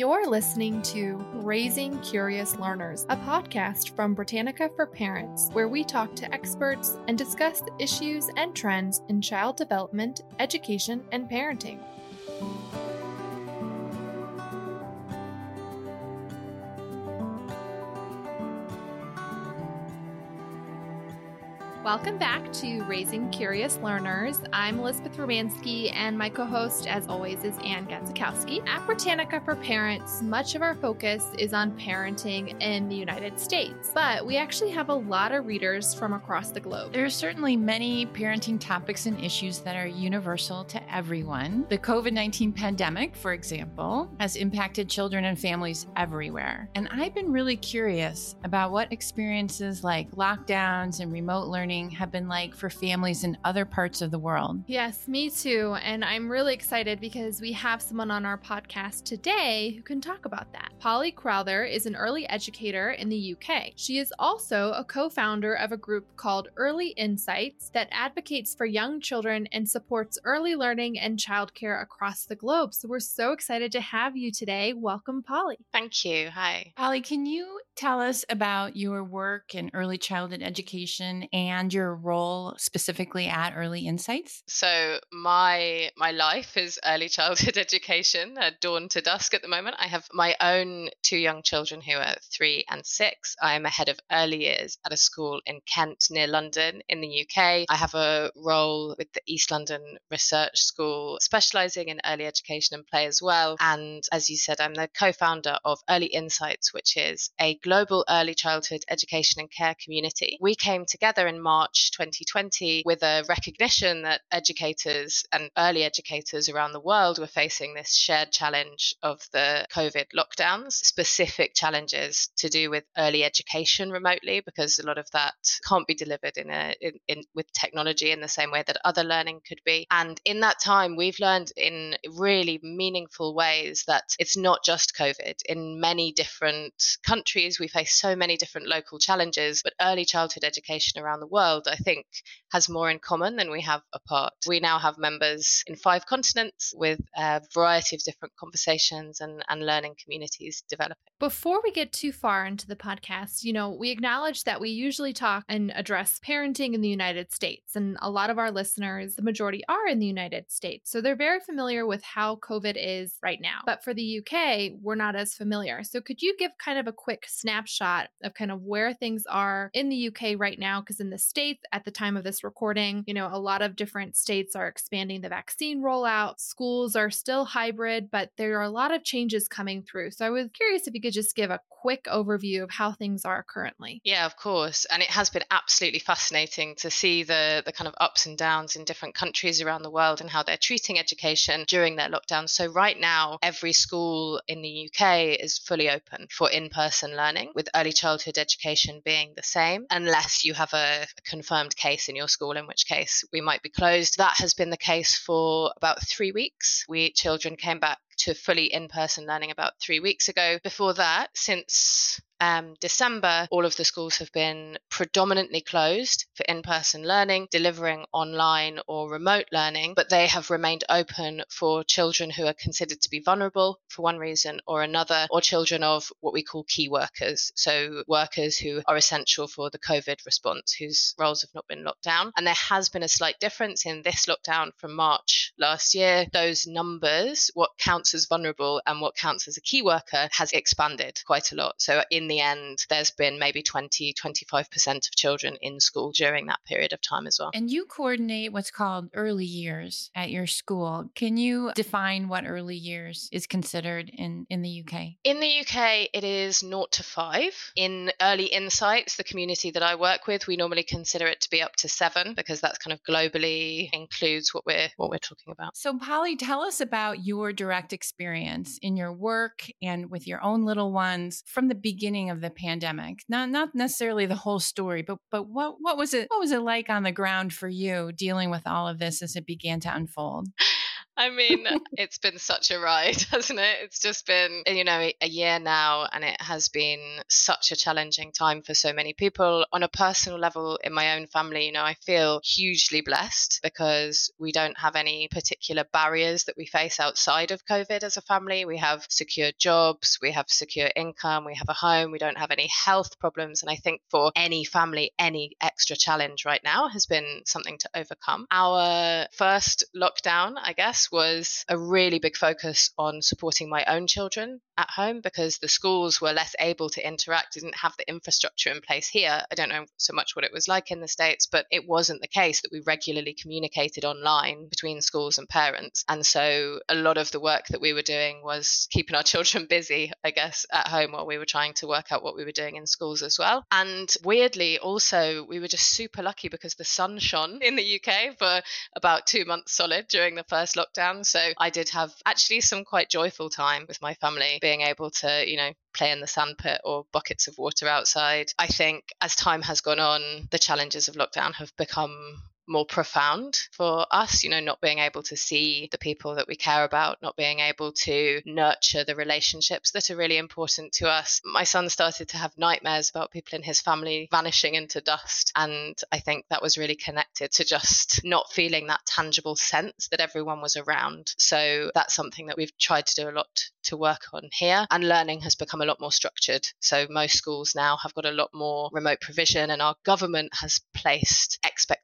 You're listening to Raising Curious Learners, a podcast from Britannica for Parents, where we talk to experts and discuss issues and trends in child development, education, and parenting. Welcome back to Raising Curious Learners. I'm Elizabeth Romansky, and my co host, as always, is Ann Gadzikowski. At Britannica for Parents, much of our focus is on parenting in the United States, but we actually have a lot of readers from across the globe. There are certainly many parenting topics and issues that are universal to everyone. The COVID 19 pandemic, for example, has impacted children and families everywhere. And I've been really curious about what experiences like lockdowns and remote learning have been like for families in other parts of the world. Yes, me too. And I'm really excited because we have someone on our podcast today who can talk about that. Polly Crowther is an early educator in the UK. She is also a co founder of a group called Early Insights that advocates for young children and supports early learning and childcare across the globe. So we're so excited to have you today. Welcome, Polly. Thank you. Hi. Polly, can you tell us about your work in early childhood education and your role specifically at Early Insights? So my my life is early childhood education, uh, dawn to dusk at the moment. I have my own two young children who are three and six. I am a head of early years at a school in Kent near London in the UK. I have a role with the East London Research School, specialising in early education and play as well. And as you said, I'm the co-founder of Early Insights, which is a global early childhood education and care community. We came together in March March 2020 with a recognition that educators and early educators around the world were facing this shared challenge of the COVID lockdowns, specific challenges to do with early education remotely, because a lot of that can't be delivered in a in, in with technology in the same way that other learning could be. And in that time, we've learned in really meaningful ways that it's not just COVID. In many different countries, we face so many different local challenges, but early childhood education around the world world, I think, has more in common than we have apart. We now have members in five continents with a variety of different conversations and, and learning communities developing. Before we get too far into the podcast, you know, we acknowledge that we usually talk and address parenting in the United States. And a lot of our listeners, the majority are in the United States. So they're very familiar with how COVID is right now. But for the UK, we're not as familiar. So could you give kind of a quick snapshot of kind of where things are in the UK right now? Because in the States, at the time of this recording, you know, a lot of different states are expanding the vaccine rollout. Schools are still hybrid, but there are a lot of changes coming through. So I was curious if you could just give a quick overview of how things are currently. Yeah, of course. And it has been absolutely fascinating to see the the kind of ups and downs in different countries around the world and how they're treating education during their lockdown. So right now, every school in the UK is fully open for in-person learning with early childhood education being the same unless you have a, a confirmed case in your school in which case we might be closed. That has been the case for about 3 weeks. We children came back to fully in person learning about three weeks ago. Before that, since um, December, all of the schools have been predominantly closed for in person learning, delivering online or remote learning, but they have remained open for children who are considered to be vulnerable for one reason or another, or children of what we call key workers. So, workers who are essential for the COVID response, whose roles have not been locked down. And there has been a slight difference in this lockdown from March last year. Those numbers, what counts as vulnerable and what counts as a key worker, has expanded quite a lot. So, in the end, there's been maybe 20, 25% of children in school during that period of time as well. And you coordinate what's called early years at your school. Can you define what early years is considered in, in the UK? In the UK, it is 0 to 5. In Early Insights, the community that I work with, we normally consider it to be up to 7 because that's kind of globally includes what we're what we're talking about. So Polly, tell us about your direct experience in your work and with your own little ones from the beginning beginning of the pandemic? Not not necessarily the whole story, but but what what was it what was it like on the ground for you dealing with all of this as it began to unfold? I mean, uh, it's been such a ride, hasn't it? It's just been, you know, a year now, and it has been such a challenging time for so many people. On a personal level, in my own family, you know, I feel hugely blessed because we don't have any particular barriers that we face outside of COVID as a family. We have secure jobs, we have secure income, we have a home, we don't have any health problems. And I think for any family, any extra challenge right now has been something to overcome. Our first lockdown, I guess, was a really big focus on supporting my own children at home because the schools were less able to interact, didn't have the infrastructure in place here. I don't know so much what it was like in the States, but it wasn't the case that we regularly communicated online between schools and parents. And so a lot of the work that we were doing was keeping our children busy, I guess, at home while we were trying to work out what we were doing in schools as well. And weirdly, also, we were just super lucky because the sun shone in the UK for about two months solid during the first lockdown. So I did have actually some quite joyful time with my family, being able to, you know, play in the sandpit or buckets of water outside. I think as time has gone on, the challenges of lockdown have become more profound for us, you know, not being able to see the people that we care about, not being able to nurture the relationships that are really important to us. My son started to have nightmares about people in his family vanishing into dust. And I think that was really connected to just not feeling that tangible sense that everyone was around. So that's something that we've tried to do a lot to work on here. And learning has become a lot more structured. So most schools now have got a lot more remote provision, and our government has placed expectations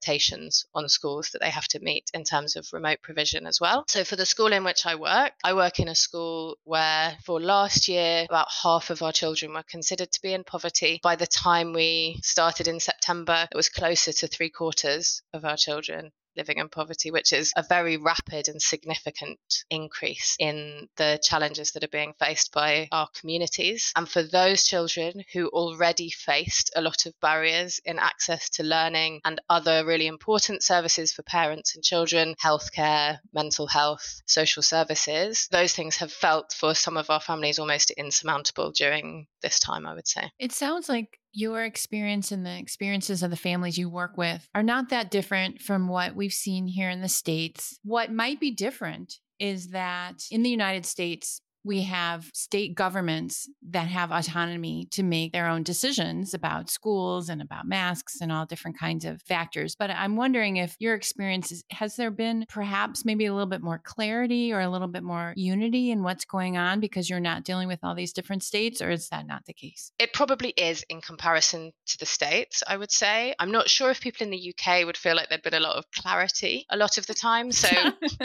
on schools that they have to meet in terms of remote provision as well. So for the school in which I work, I work in a school where for last year, about half of our children were considered to be in poverty. By the time we started in September, it was closer to three quarters of our children living in poverty, which is a very rapid and significant increase in the challenges that are being faced by our communities. And for those children who already faced a lot of barriers in access to learning and other really important services for parents and children, healthcare, mental health, social services, those things have felt for some of our families almost insurmountable during this time, I would say. It sounds like your experience and the experiences of the families you work with are not that different from what we've seen here in the States. What might be different is that in the United States, we have state governments that have autonomy to make their own decisions about schools and about masks and all different kinds of factors. But I'm wondering if your experience is, has there been perhaps maybe a little bit more clarity or a little bit more unity in what's going on because you're not dealing with all these different states, or is that not the case? It probably is in comparison to the states, I would say. I'm not sure if people in the UK would feel like there'd been a lot of clarity a lot of the time. So,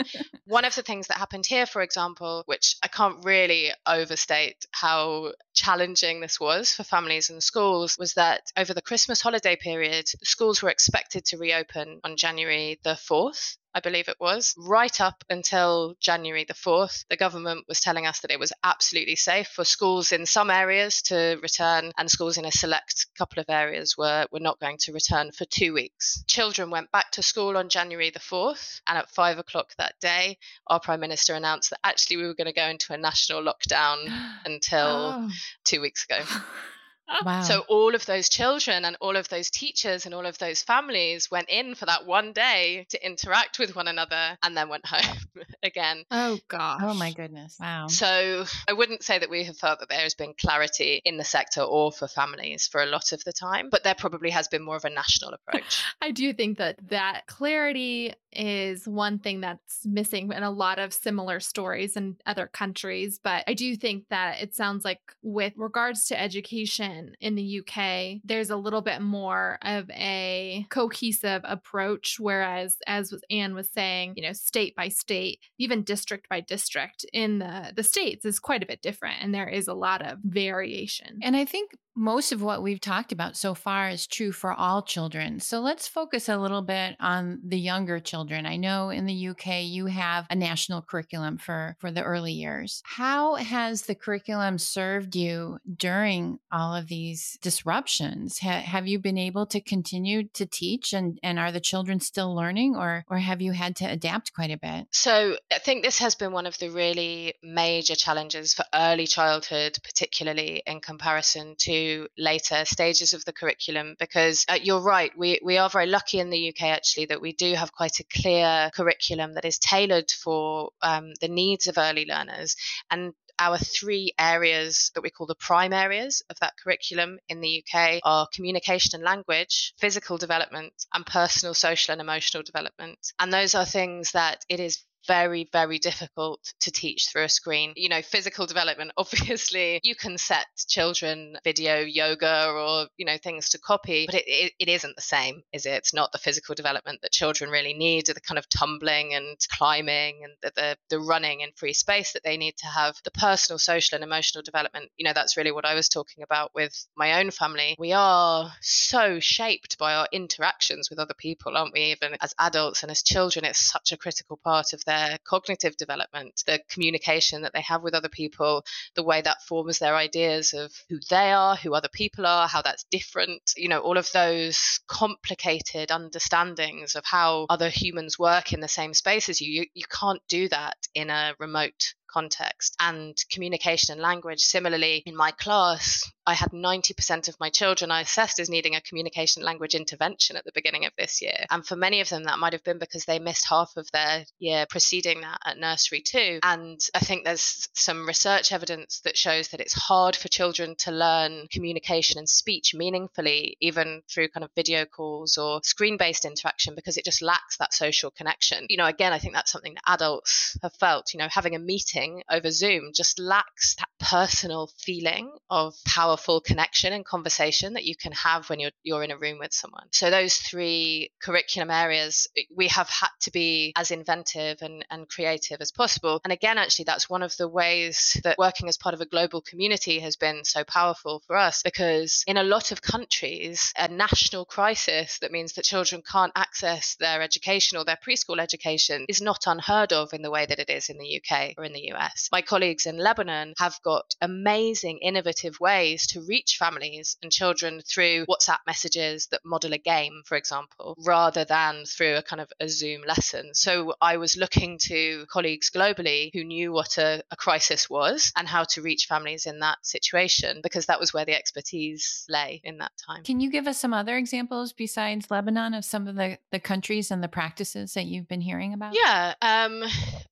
one of the things that happened here, for example, which I can't really really overstate how challenging this was for families and schools was that over the Christmas holiday period, schools were expected to reopen on January the 4th. I believe it was, right up until January the 4th, the government was telling us that it was absolutely safe for schools in some areas to return, and schools in a select couple of areas were, were not going to return for two weeks. Children went back to school on January the 4th, and at five o'clock that day, our Prime Minister announced that actually we were going to go into a national lockdown until oh. two weeks ago. Wow. So all of those children and all of those teachers and all of those families went in for that one day to interact with one another and then went home again. Oh gosh. Oh my goodness. Wow. So I wouldn't say that we have felt that there has been clarity in the sector or for families for a lot of the time, but there probably has been more of a national approach. I do think that that clarity is one thing that's missing in a lot of similar stories in other countries, but I do think that it sounds like with regards to education in the UK, there's a little bit more of a cohesive approach. Whereas, as Ann was saying, you know, state by state, even district by district in the, the states is quite a bit different. And there is a lot of variation. And I think most of what we've talked about so far is true for all children. So let's focus a little bit on the younger children. I know in the UK you have a national curriculum for for the early years. How has the curriculum served you during all of these disruptions? Ha- have you been able to continue to teach and and are the children still learning or or have you had to adapt quite a bit? So, I think this has been one of the really major challenges for early childhood particularly in comparison to later stages of the curriculum because uh, you're right we, we are very lucky in the uk actually that we do have quite a clear curriculum that is tailored for um, the needs of early learners and our three areas that we call the prime areas of that curriculum in the UK are communication and language, physical development, and personal, social, and emotional development. And those are things that it is very, very difficult to teach through a screen. You know, physical development, obviously, you can set children video yoga or, you know, things to copy, but it, it, it isn't the same, is it? It's not the physical development that children really need, the kind of tumbling and climbing and the, the, the running in free space that they need to have. The personal, social, and emotional development, you know, that's really what I was talking about with my own family. We are so shaped by our interactions with other people, aren't we? Even as adults and as children, it's such a critical part of their their cognitive development, the communication that they have with other people, the way that forms their ideas of who they are, who other people are, how that's different, you know, all of those complicated understandings of how other humans work in the same space as you. You, you can't do that in a remote context and communication and language. Similarly, in my class, I had 90% of my children I assessed as needing a communication language intervention at the beginning of this year. And for many of them, that might have been because they missed half of their year preceding that at nursery too. And I think there's some research evidence that shows that it's hard for children to learn communication and speech meaningfully, even through kind of video calls or screen based interaction, because it just lacks that social connection. You know, again, I think that's something that adults have felt, you know, having a meeting meeting over Zoom just lacks that personal feeling of powerful connection and conversation that you can have when you're you're in a room with someone. So those three curriculum areas we have had to be as inventive and, and creative as possible. And again, actually that's one of the ways that working as part of a global community has been so powerful for us because in a lot of countries, a national crisis that means that children can't access their education or their preschool education is not unheard of in the way that it is in the UK or in the US. My colleagues in Lebanon have got amazing, innovative ways to reach families and children through WhatsApp messages that model a game, for example, rather than through a kind of a Zoom lesson. So I was looking to colleagues globally who knew what a, a crisis was and how to reach families in that situation because that was where the expertise lay in that time. Can you give us some other examples besides Lebanon of some of the, the countries and the practices that you've been hearing about? Yeah, um,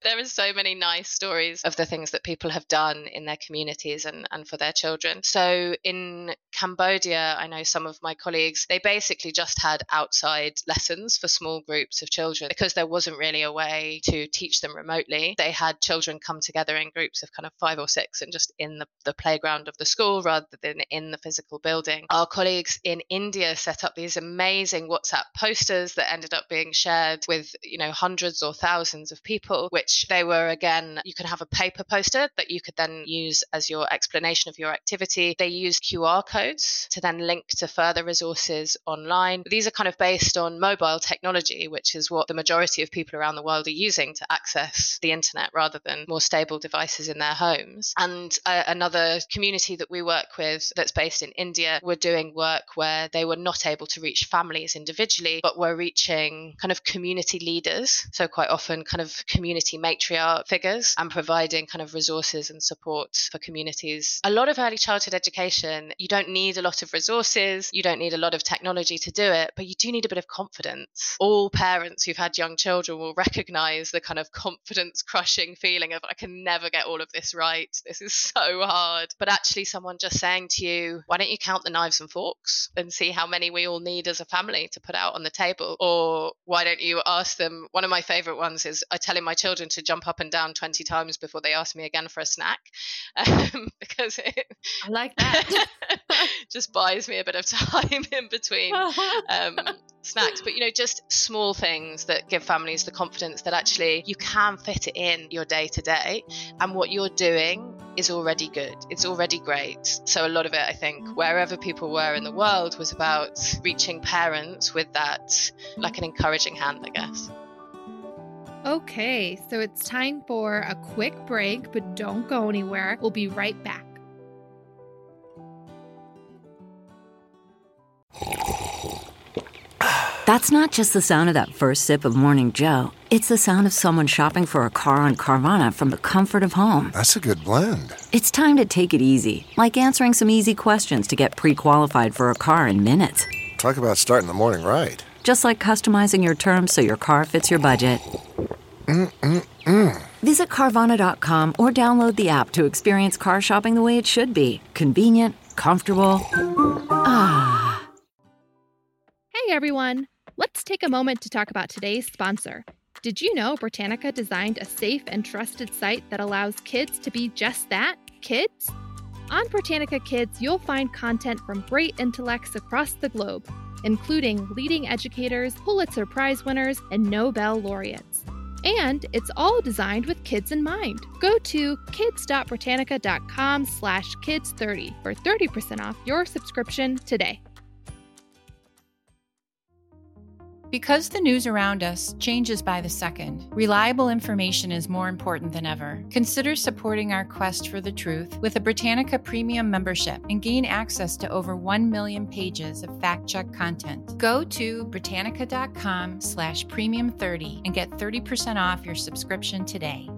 there are so many nice stories stories of the things that people have done in their communities and, and for their children. So in Cambodia, I know some of my colleagues, they basically just had outside lessons for small groups of children because there wasn't really a way to teach them remotely. They had children come together in groups of kind of five or six and just in the, the playground of the school rather than in the physical building. Our colleagues in India set up these amazing WhatsApp posters that ended up being shared with, you know, hundreds or thousands of people, which they were again, you can have a paper poster that you could then use as your explanation of your activity. They use QR codes to then link to further resources online. These are kind of based on mobile technology, which is what the majority of people around the world are using to access the internet rather than more stable devices in their homes. And uh, another community that we work with that's based in India were doing work where they were not able to reach families individually, but were reaching kind of community leaders. So, quite often, kind of community matriarch figures and providing kind of resources and support for communities. A lot of early childhood education, you don't need a lot of resources, you don't need a lot of technology to do it, but you do need a bit of confidence. All parents who've had young children will recognize the kind of confidence crushing feeling of, I can never get all of this right. This is so hard. But actually, someone just saying to you, why don't you count the knives and forks and see how many we all need as a family to put out on the table? Or why don't you ask them? One of my favorite ones is I telling my children to jump up and down 20 times times before they ask me again for a snack um, because it I like that. just buys me a bit of time in between um, snacks. But you know just small things that give families the confidence that actually you can fit it in your day to day and what you're doing is already good. It's already great. So a lot of it i think wherever people were in the world was about reaching parents with that like an encouraging hand i guess Okay, so it's time for a quick break, but don't go anywhere. We'll be right back. That's not just the sound of that first sip of Morning Joe. It's the sound of someone shopping for a car on Carvana from the comfort of home. That's a good blend. It's time to take it easy, like answering some easy questions to get pre qualified for a car in minutes. Talk about starting the morning right. Just like customizing your terms so your car fits your budget. Mm-mm-mm. Visit Carvana.com or download the app to experience car shopping the way it should be convenient, comfortable. Ah. Hey everyone! Let's take a moment to talk about today's sponsor. Did you know Britannica designed a safe and trusted site that allows kids to be just that kids? On Britannica Kids, you'll find content from great intellects across the globe, including leading educators, Pulitzer Prize winners, and Nobel laureates. And it's all designed with kids in mind. Go to kids.britannica.com slash kids30 for 30% off your subscription today. Because the news around us changes by the second, reliable information is more important than ever. Consider supporting our quest for the truth with a Britannica Premium membership and gain access to over 1 million pages of fact-check content. Go to britannica.com slash premium 30 and get 30% off your subscription today.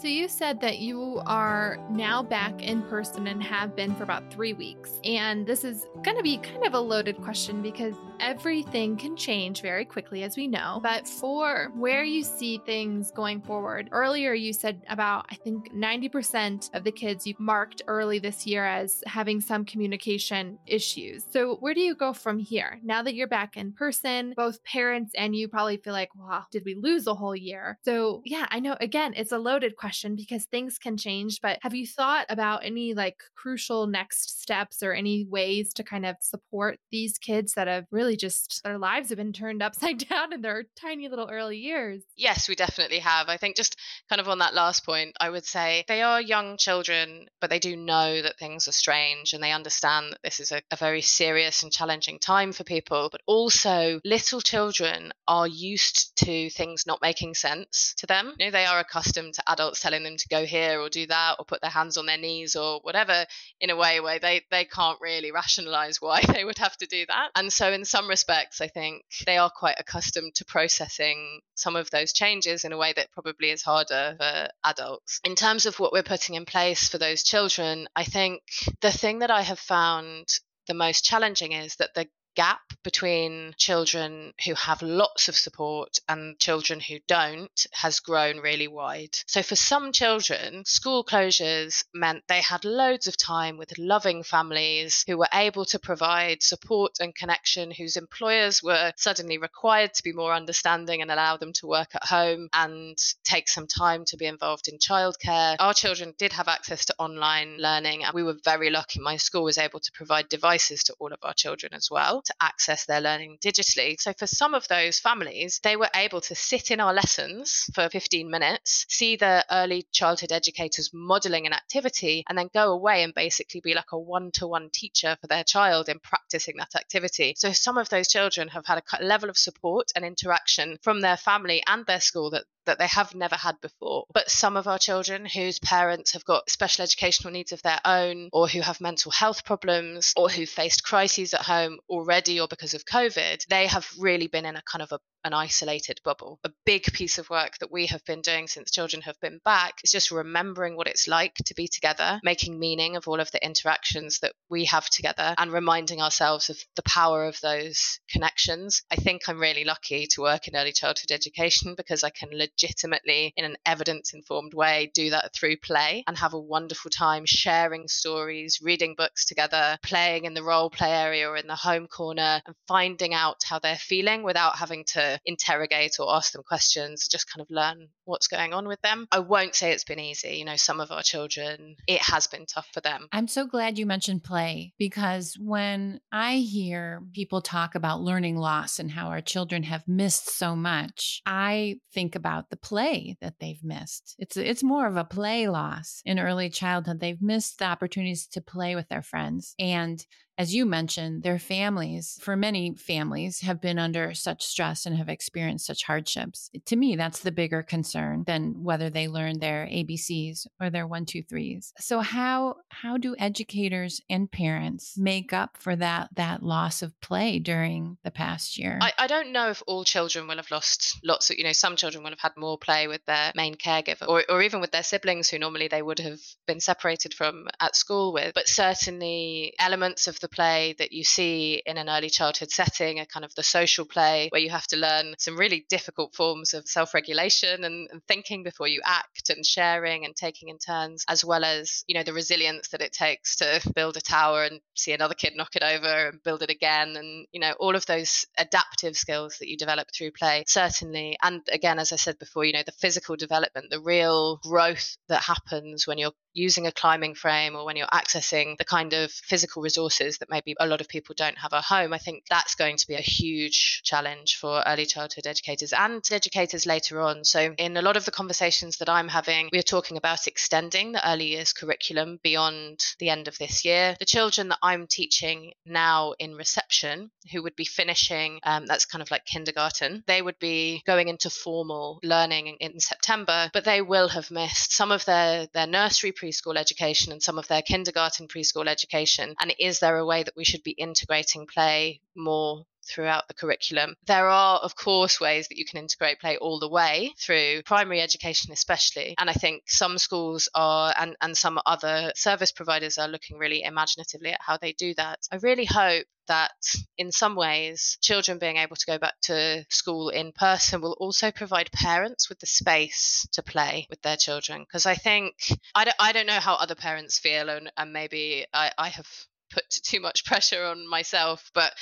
So you said that you are now back in person and have been for about three weeks. And this is going to be kind of a loaded question because everything can change very quickly, as we know. But for where you see things going forward, earlier you said about, I think, 90% of the kids you marked early this year as having some communication issues. So where do you go from here? Now that you're back in person, both parents and you probably feel like, wow, did we lose a whole year? So yeah, I know, again, it's a loaded question question because things can change. But have you thought about any like crucial next steps or any ways to kind of support these kids that have really just their lives have been turned upside down in their tiny little early years? Yes, we definitely have. I think just kind of on that last point, I would say they are young children, but they do know that things are strange and they understand that this is a, a very serious and challenging time for people. But also, little children are used to things not making sense to them. You know, they are accustomed to adults telling them to go here or do that or put their hands on their knees or whatever in a way where they, they can't really rationalize why they would have to do that. And so, in some respects, I think they are quite accustomed to processing some of those changes in a way that probably is harder for adults. In terms of what we're putting in place for those children, I think the thing that I have found the most challenging is that the gap between children who have lots of support and children who don't has grown really wide. So, for some children, school closures meant they had loads of time with loving families who were able to provide support and connection, whose employers were suddenly required to be more understanding and allow them to work at home and take some time to be involved in childcare. Our children did have access to online learning, and we were very lucky. My school was able to provide devices to all of our children as well to access their learning digitally. So for some of those families, they were able to sit in our lessons for 15 minutes, see the early childhood educators modeling an activity, and then go away and basically be like a one to one teacher for their child in practicing that activity. So some of those children have had a level of support and interaction from their family and their school that that they have never had before. But some of our children whose parents have got special educational needs of their own, or who have mental health problems, or who faced crises at home already or because of COVID, they have really been in a kind of a an isolated bubble. A big piece of work that we have been doing since children have been back is just remembering what it's like to be together, making meaning of all of the interactions that we have together, and reminding ourselves of the power of those connections. I think I'm really lucky to work in early childhood education because I can legitimately, in an evidence informed way, do that through play and have a wonderful time sharing stories, reading books together, playing in the role play area or in the home corner, and finding out how they're feeling without having to interrogate or ask them questions, just kind of learn what's going on with them. I won't say it's been easy. You know, some of our children, it has been tough for them. I'm so glad you mentioned play because when I hear people talk about learning loss and how our children have missed so much, I think about the play that they've missed. It's it's more of a play loss in early childhood. They've missed the opportunities to play with their friends and as you mentioned, their families, for many families, have been under such stress and have experienced such hardships. To me, that's the bigger concern than whether they learn their ABCs or their one, two, threes. So how how do educators and parents make up for that that loss of play during the past year? I, I don't know if all children will have lost lots of you know, some children will have had more play with their main caregiver or, or even with their siblings who normally they would have been separated from at school with. But certainly elements of the play that you see in an early childhood setting, a kind of the social play where you have to learn some really difficult forms of self-regulation and, and thinking before you act and sharing and taking in turns, as well as, you know, the resilience that it takes to build a tower and see another kid knock it over and build it again. And, you know, all of those adaptive skills that you develop through play, certainly. And again, as I said before, you know, the physical development, the real growth that happens when you're using a climbing frame or when you're accessing the kind of physical resources that maybe a lot of people don't have a home, I think that's going to be a huge challenge for early childhood educators and educators later on. So, in a lot of the conversations that I'm having, we're talking about extending the early years curriculum beyond the end of this year. The children that I'm teaching now in reception, who would be finishing, um, that's kind of like kindergarten, they would be going into formal learning in, September, but they will have missed some of their, their nursery preschool education and some of their kindergarten preschool education? And is there a way that we should be integrating play more throughout the curriculum. There are, of course, ways that you can integrate play all the way through primary education, especially. And I think some schools are, and, and some other service providers are looking really imaginatively at how they do that. I really hope that in some ways, children being able to go back to school in person will also provide parents with the space to play with their children. Because I think, I don't, I don't know how other parents feel, and, and maybe I, I have put too much pressure on myself, but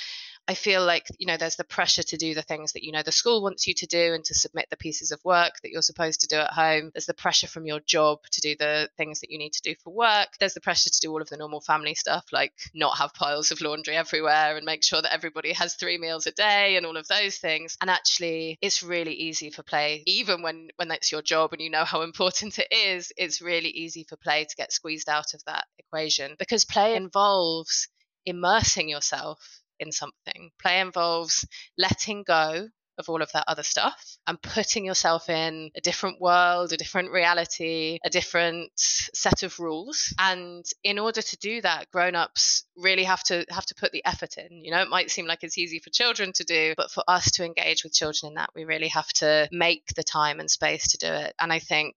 I feel like, you know, there's the pressure to do the things that, you know, the school wants you to do and to submit the pieces of work that you're supposed to do at home. There's the pressure from your job to do the things that you need to do for work. There's the pressure to do all of the normal family stuff, like not have piles of laundry everywhere and make sure that everybody has three meals a day and all of those things. And actually, it's really easy for play, even when, when that's your job and you know how important it is, it's really easy for play to get squeezed out of that equation because play involves immersing yourself in something. Play involves letting go of all of that other stuff and putting yourself in a different world, a different reality, a different set of rules. And in order to do that, grown-ups really have to have to put the effort in. You know, it might seem like it's easy for children to do, but for us to engage with children in that, we really have to make the time and space to do it. And I think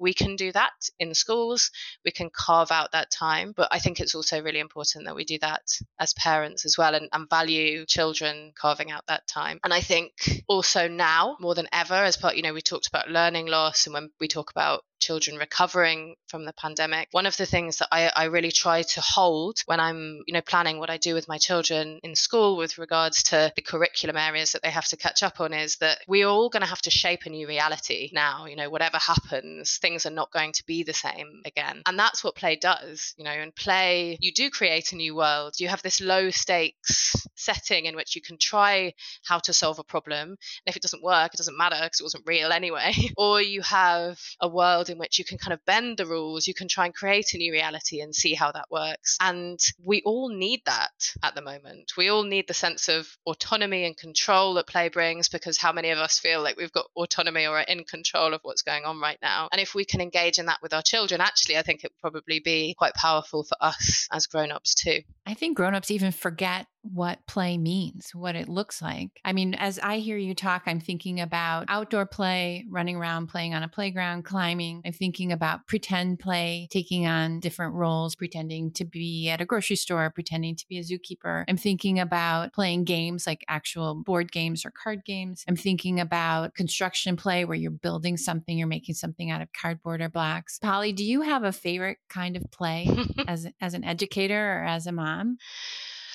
we can do that in schools. We can carve out that time. But I think it's also really important that we do that as parents as well and, and value children carving out that time. And I think also now more than ever, as part, you know, we talked about learning loss and when we talk about children recovering from the pandemic. One of the things that I, I really try to hold when I'm, you know, planning what I do with my children in school with regards to the curriculum areas that they have to catch up on is that we're all going to have to shape a new reality now. You know, whatever happens, things are not going to be the same again. And that's what play does. You know, in play, you do create a new world. You have this low stakes setting in which you can try how to solve a problem. And if it doesn't work, it doesn't matter because it wasn't real anyway. or you have a world in which you can kind of bend the rules, you can try and create a new reality and see how that works. And we all need that at the moment. We all need the sense of autonomy and control that play brings because how many of us feel like we've got autonomy or are in control of what's going on right now? And if we can engage in that with our children, actually, I think it would probably be quite powerful for us as grown ups too. I think grown ups even forget what play means, what it looks like. I mean, as I hear you talk, I'm thinking about outdoor play, running around, playing on a playground, climbing. I'm thinking about pretend play, taking on different roles, pretending to be at a grocery store, pretending to be a zookeeper. I'm thinking about playing games like actual board games or card games. I'm thinking about construction play where you're building something, you're making something out of cardboard or blocks. Polly, do you have a favorite kind of play as, as an educator or as a mom?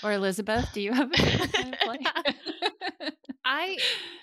Or Elizabeth, do you have? I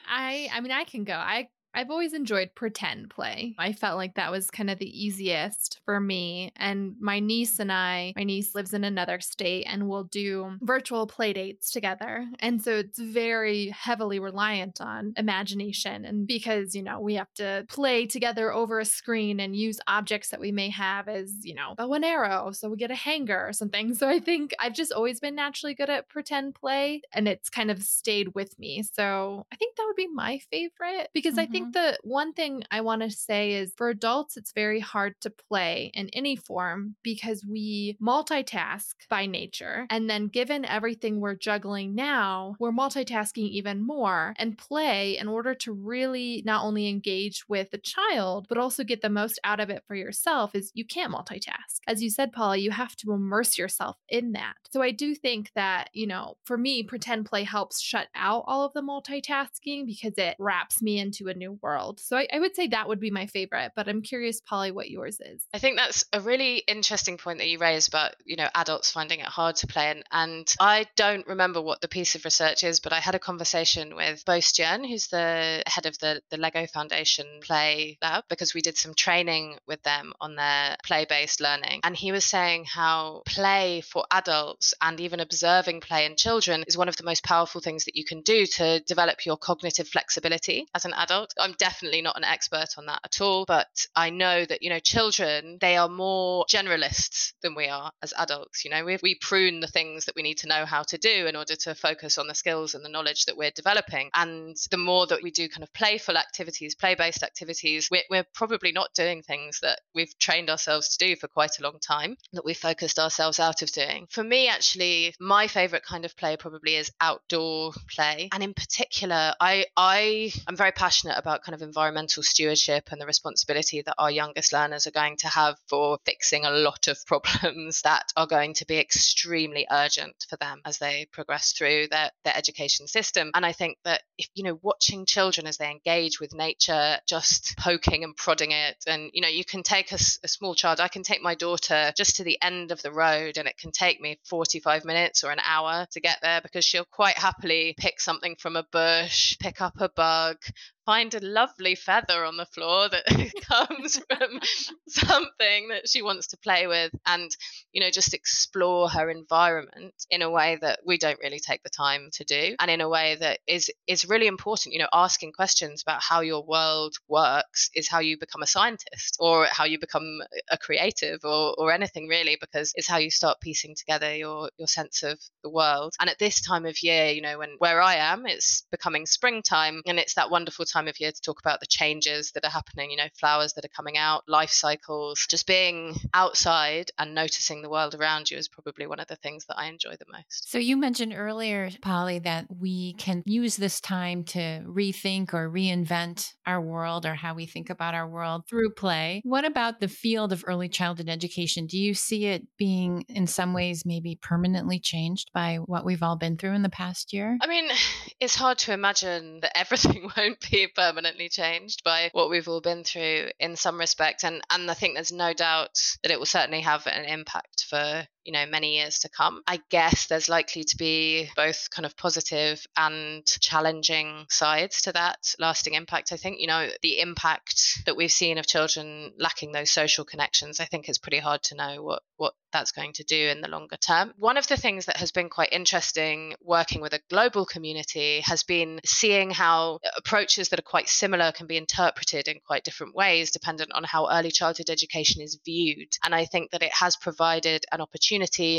I I mean I can go. I I've always enjoyed pretend play. I felt like that was kind of the easiest for me. And my niece and I, my niece lives in another state and we'll do virtual play dates together. And so it's very heavily reliant on imagination. And because, you know, we have to play together over a screen and use objects that we may have as, you know, bow and arrow. So we get a hanger or something. So I think I've just always been naturally good at pretend play and it's kind of stayed with me. So I think that would be my favorite because mm-hmm. I think Mm-hmm. the one thing I want to say is for adults, it's very hard to play in any form because we multitask by nature. And then given everything we're juggling now, we're multitasking even more and play in order to really not only engage with the child, but also get the most out of it for yourself is you can't multitask. As you said, Paula, you have to immerse yourself in that. So I do think that, you know, for me, pretend play helps shut out all of the multitasking because it wraps me into a new world. So I, I would say that would be my favorite, but I'm curious, Polly, what yours is. I think that's a really interesting point that you raised about, you know, adults finding it hard to play. And, and I don't remember what the piece of research is, but I had a conversation with Bo Stjerne, who's the head of the, the Lego Foundation Play Lab, because we did some training with them on their play based learning. And he was saying how play for adults and even observing play in children is one of the most powerful things that you can do to develop your cognitive flexibility as an adult. I'm definitely not an expert on that at all, but I know that, you know, children, they are more generalists than we are as adults. You know, we, we prune the things that we need to know how to do in order to focus on the skills and the knowledge that we're developing. And the more that we do kind of playful activities, play based activities, we're, we're probably not doing things that we've trained ourselves to do for quite a long time, that we focused ourselves out of doing. For me, actually, my favorite kind of play probably is outdoor play. And in particular, I, I am very passionate about kind of environmental stewardship and the responsibility that our youngest learners are going to have for fixing a lot of problems that are going to be extremely urgent for them as they progress through their, their education system. And I think that if, you know, watching children as they engage with nature, just poking and prodding it, and, you know, you can take a, a small child, I can take my daughter just to the end of the road and it can take me 45 minutes or an hour to get there because she'll quite happily pick something from a bush, pick up a bug, find a lovely feather on the floor that comes from something that she wants to play with and you know just explore her environment in a way that we don't really take the time to do and in a way that is is really important you know asking questions about how your world works is how you become a scientist or how you become a creative or, or anything really because it's how you start piecing together your your sense of the world. And at this time of year you know when where i am it's becoming springtime and it's that wonderful time of year to talk about the changes that are happening, you know, flowers that are coming out, life cycles. Just being outside and noticing the world around you is probably one of the things that I enjoy the most. So you mentioned earlier, Polly, that we can use this time to rethink or reinvent our world or how we think about our world through play. What about the field of early childhood education? Do you see it being in some ways maybe permanently changed by what we've all been through in the past year? I mean, it's hard to imagine that everything won't be permanently changed by what we've all been through in some respect. And, and I think there's no doubt that it will certainly have an impact for you know many years to come i guess there's likely to be both kind of positive and challenging sides to that lasting impact i think you know the impact that we've seen of children lacking those social connections i think it's pretty hard to know what what that's going to do in the longer term. One of the things that has been quite interesting working with a global community has been seeing how approaches that are quite similar can be interpreted in quite different ways dependent on how early childhood education is viewed. And I think that it has provided an opportunity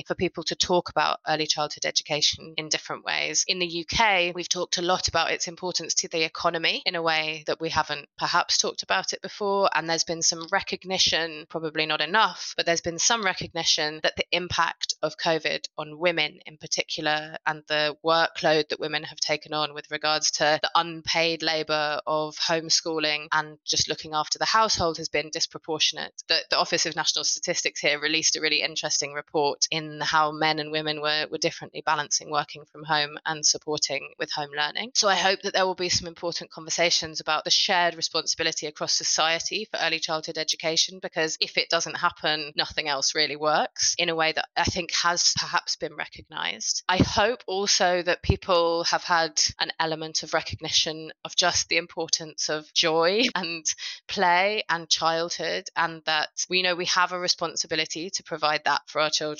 for people to talk about early childhood education in different ways. In the UK, we've talked a lot about its importance to the economy in a way that we haven't perhaps talked about it before. And there's been some recognition, probably not enough, but there's been some recognition that the impact of COVID on women in particular and the workload that women have taken on with regards to the unpaid labour of homeschooling and just looking after the household has been disproportionate. The, the Office of National Statistics here released a really interesting report support in how men and women were, were differently balancing working from home and supporting with home learning. So I hope that there will be some important conversations about the shared responsibility across society for early childhood education, because if it doesn't happen, nothing else really works in a way that I think has perhaps been recognized. I hope also that people have had an element of recognition of just the importance of joy and play and childhood, and that we know we have a responsibility to provide that for our children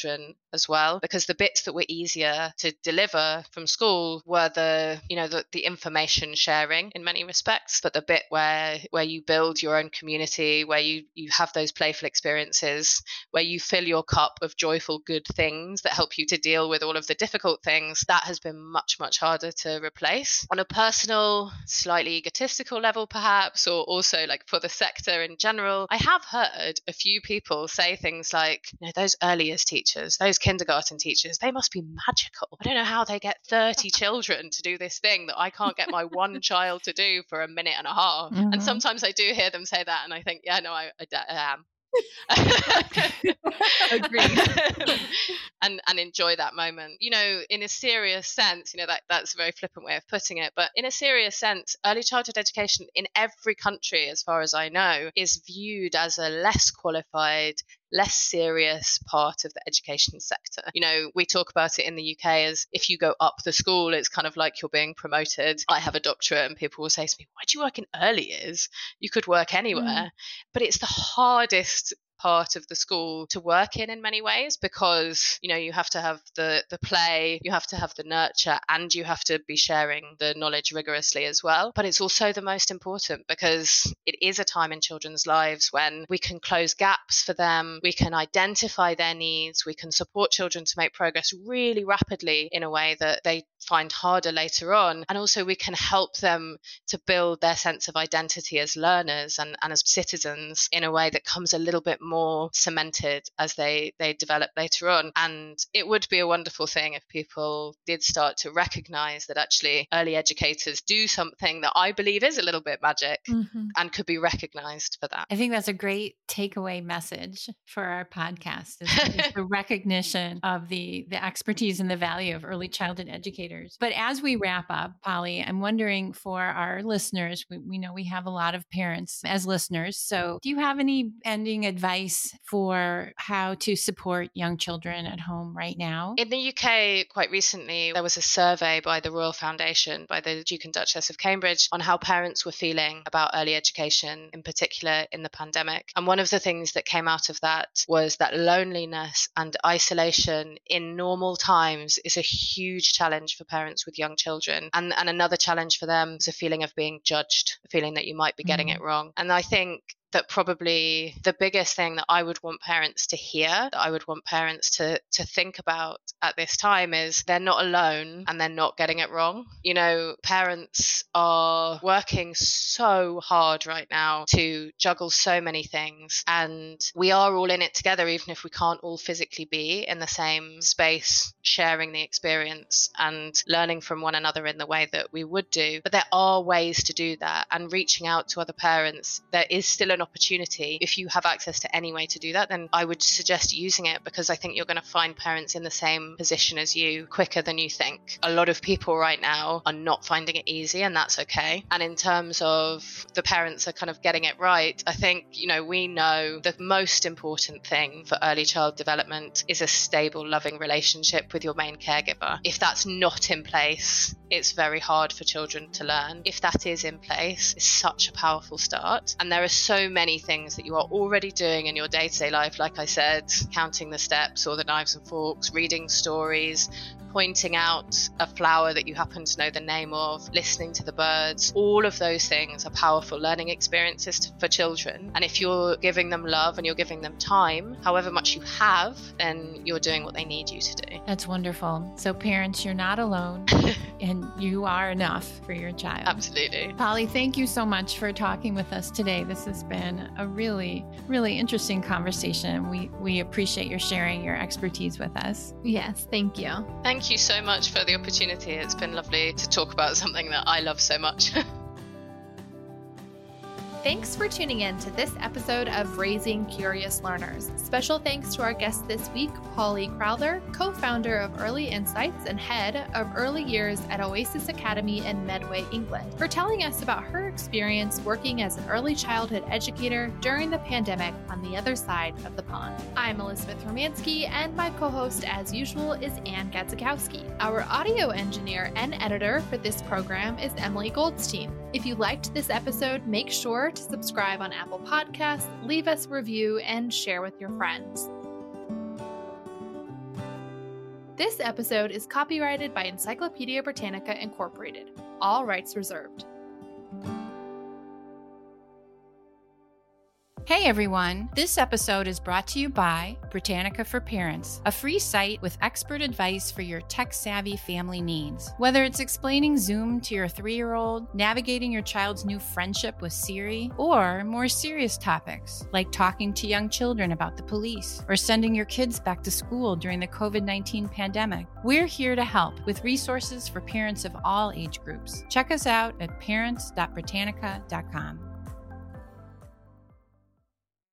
as well because the bits that were easier to deliver from school were the you know the, the information sharing in many respects but the bit where where you build your own community where you you have those playful experiences where you fill your cup of joyful good things that help you to deal with all of the difficult things that has been much much harder to replace. On a personal slightly egotistical level perhaps or also like for the sector in general i have heard a few people say things like you know those early years teachers those kindergarten teachers, they must be magical. I don't know how they get 30 children to do this thing that I can't get my one child to do for a minute and a half. Mm-hmm. And sometimes I do hear them say that, and I think, yeah, no, I, I, I am. and and enjoy that moment you know in a serious sense you know that that's a very flippant way of putting it but in a serious sense early childhood education in every country as far as i know is viewed as a less qualified less serious part of the education sector. You know, we talk about it in the UK as if you go up the school, it's kind of like you're being promoted. I have a doctorate, and people will say to me, Why do you work in early years? You could work anywhere. Mm. But it's the hardest part of the school to work in in many ways because you know you have to have the the play you have to have the nurture and you have to be sharing the knowledge rigorously as well. But it's also the most important because it is a time in children's lives when we can close gaps for them we can identify their needs we can support children to make progress really rapidly in a way that they find harder later on. And also we can help them to build their sense of identity as learners and, and as citizens in a way that comes a little bit more more cemented as they they develop later on. And it would be a wonderful thing if people did start to recognize that actually early educators do something that i believe is a little bit magic mm-hmm. and could be recognized for that. I think that's a great takeaway message for our podcast is, is the recognition of the the expertise and the value of early childhood educators. But as we wrap up polly i'm wondering for our listeners we, we know we have a lot of parents as listeners. So do you have any ending advice advice for how to support young children at home right now? In the UK, quite recently, there was a survey by the Royal Foundation, by the Duke and Duchess of Cambridge, on how parents were feeling about early education, in particular in the pandemic. And one of the things that came out of that was that loneliness and isolation in normal times is a huge challenge for parents with young children. And, and another challenge for them is a feeling of being judged, a feeling that you might be getting mm. it wrong. And I think that probably the biggest thing that I would want parents to hear, that I would want parents to to think about at this time is they're not alone and they're not getting it wrong. You know, parents are working so hard right now to juggle so many things and we are all in it together even if we can't all physically be in the same space sharing the experience and learning from one another in the way that we would do. But there are ways to do that and reaching out to other parents. There is still an opportunity. If you have access to any way to do that, then I would suggest using it because I think you're going to find parents in the same position as you quicker than you think. A lot of people right now are not finding it easy, and that's okay. And in terms of the parents are kind of getting it right, I think, you know, we know the most important thing for early child development is a stable, loving relationship with your main caregiver. If that's not in place, it's very hard for children to learn. If that is in place, it's such a powerful start. And there are so many things that you are already doing in your day to day life, like I said, counting the steps or the knives and forks, reading stories, pointing out a flower that you happen to know the name of, listening to the birds, all of those things are powerful learning experiences for children. And if you're giving them love and you're giving them time, however much you have, then you're doing what they need you to do. That's wonderful. So, parents, you're not alone and you are enough for your child. Absolutely. Polly, thank you so much for talking with us today. This has been a really, really interesting conversation. We, we appreciate your sharing your expertise with us. Yes, thank you. Thank thank you so much for the opportunity. It's been lovely to talk about something that I love so much. Thanks for tuning in to this episode of Raising Curious Learners. Special thanks to our guest this week, Polly Crowther, co founder of Early Insights and head of early years at Oasis Academy in Medway, England, for telling us about her experience working as an early childhood educator during the pandemic on the other side of the pond. I'm Elizabeth Romanski, and my co host, as usual, is Ann Gadzikowski. Our audio engineer and editor for this program is Emily Goldstein. If you liked this episode, make sure to subscribe on Apple Podcasts, leave us a review, and share with your friends. This episode is copyrighted by Encyclopedia Britannica Incorporated. All rights reserved. Hey everyone! This episode is brought to you by Britannica for Parents, a free site with expert advice for your tech savvy family needs. Whether it's explaining Zoom to your three year old, navigating your child's new friendship with Siri, or more serious topics like talking to young children about the police or sending your kids back to school during the COVID 19 pandemic, we're here to help with resources for parents of all age groups. Check us out at parents.britannica.com.